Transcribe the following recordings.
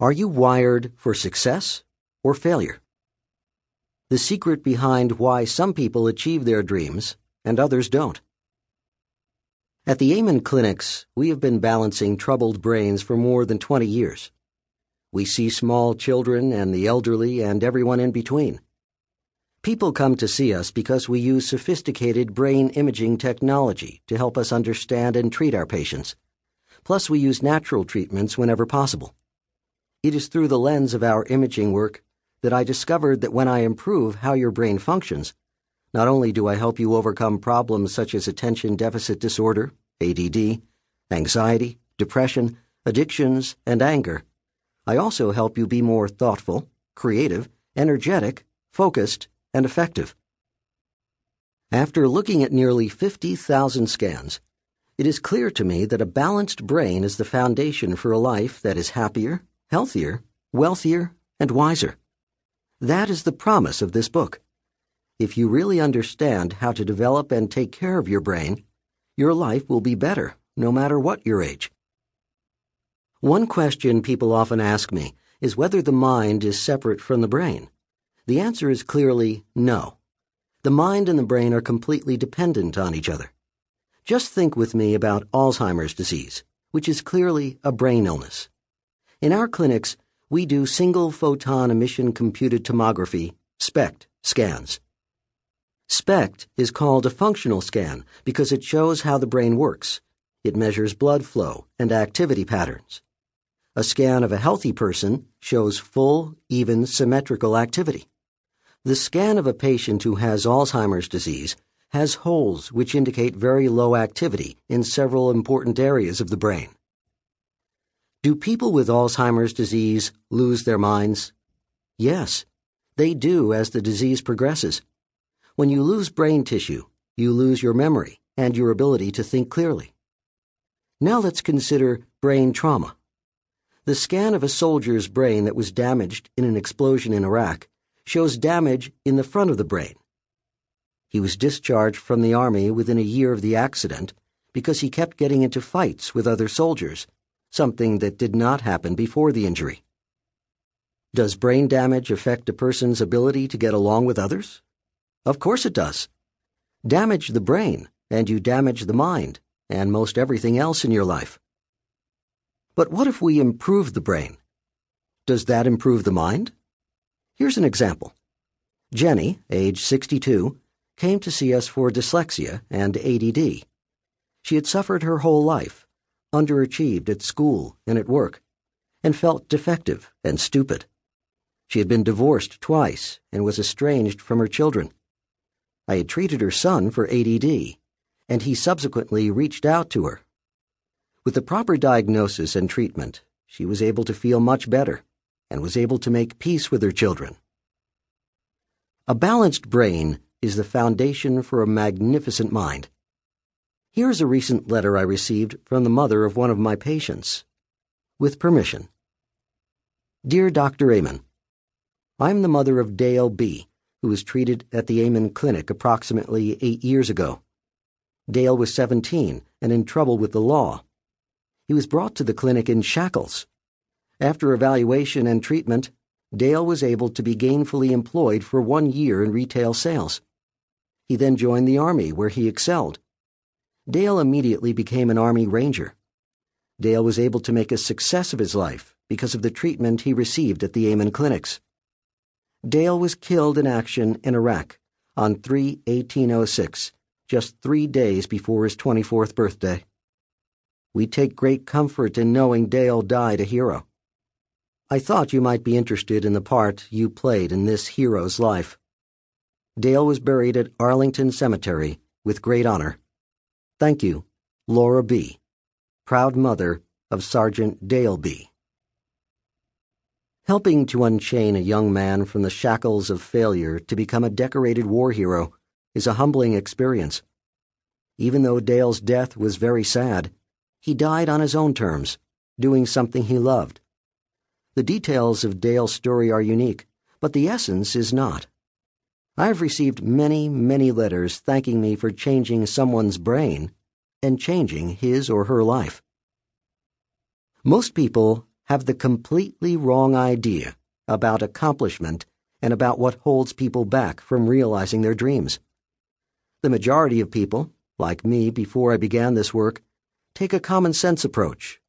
Are you wired for success or failure? The secret behind why some people achieve their dreams and others don't. At the Amen Clinics, we have been balancing troubled brains for more than 20 years. We see small children and the elderly and everyone in between. People come to see us because we use sophisticated brain imaging technology to help us understand and treat our patients. Plus, we use natural treatments whenever possible. It is through the lens of our imaging work that I discovered that when I improve how your brain functions, not only do I help you overcome problems such as attention deficit disorder, ADD, anxiety, depression, addictions, and anger, I also help you be more thoughtful, creative, energetic, focused, and effective. After looking at nearly 50,000 scans, it is clear to me that a balanced brain is the foundation for a life that is happier, healthier, wealthier, and wiser. That is the promise of this book. If you really understand how to develop and take care of your brain, your life will be better, no matter what your age. One question people often ask me is whether the mind is separate from the brain. The answer is clearly no. The mind and the brain are completely dependent on each other. Just think with me about Alzheimer's disease, which is clearly a brain illness. In our clinics, we do single photon emission computed tomography, SPECT, scans. SPECT is called a functional scan because it shows how the brain works. It measures blood flow and activity patterns. A scan of a healthy person shows full, even, symmetrical activity. The scan of a patient who has Alzheimer's disease has holes which indicate very low activity in several important areas of the brain. Do people with Alzheimer's disease lose their minds? Yes, they do as the disease progresses. When you lose brain tissue, you lose your memory and your ability to think clearly. Now let's consider brain trauma. The scan of a soldier's brain that was damaged in an explosion in Iraq shows damage in the front of the brain. He was discharged from the Army within a year of the accident because he kept getting into fights with other soldiers something that did not happen before the injury. Does brain damage affect a person's ability to get along with others? Of course it does. Damage the brain, and you damage the mind, and most everything else in your life. But what if we improve the brain? Does that improve the mind? Here's an example. Jenny, age 62, came to see us for dyslexia and ADD. She had suffered her whole life underachieved at school and at work, and felt defective and stupid. She had been divorced twice and was estranged from her children. I had treated her son for ADD, and he subsequently reached out to her. With the proper diagnosis and treatment, she was able to feel much better and was able to make peace with her children. A balanced brain is the foundation for a magnificent mind. Here's a recent letter I received from the mother of one of my patients. With permission. Dear Dr. Amen, I'm the mother of Dale B., who was treated at the Amen Clinic approximately eight years ago. Dale was 17 and in trouble with the law. He was brought to the clinic in shackles. After evaluation and treatment, Dale was able to be gainfully employed for one year in retail sales. He then joined the Army, where he excelled. Dale immediately became an Army Ranger. Dale was able to make a success of his life because of the treatment he received at the Amen clinics. Dale was killed in action in Iraq on 3 1806, just three days before his 24th birthday. We take great comfort in knowing Dale died a hero. I thought you might be interested in the part you played in this hero's life. Dale was buried at Arlington Cemetery with great honor. Thank you, Laura B., proud mother of Sergeant Dale B. Helping to unchain a young man from the shackles of failure to become a decorated war hero is a humbling experience. Even though Dale's death was very sad, he died on his own terms, doing something he loved. The details of Dale's story are unique, but the essence is not. I've received many, many letters thanking me for changing someone's brain and changing his or her life. Most people have the completely wrong idea about accomplishment and about what holds people back from realizing their dreams. The majority of people, like me before I began this work, take a common sense approach.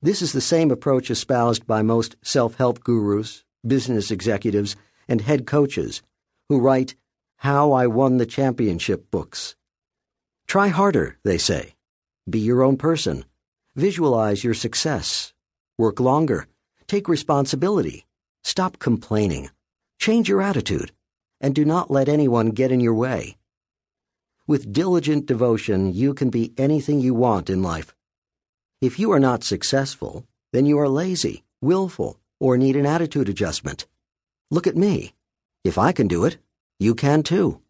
This is the same approach espoused by most self help gurus, business executives, and head coaches who write How I Won the Championship books. Try harder, they say. Be your own person. Visualize your success. Work longer. Take responsibility. Stop complaining. Change your attitude. And do not let anyone get in your way. With diligent devotion, you can be anything you want in life. If you are not successful, then you are lazy, willful, or need an attitude adjustment. Look at me. If I can do it, you can too.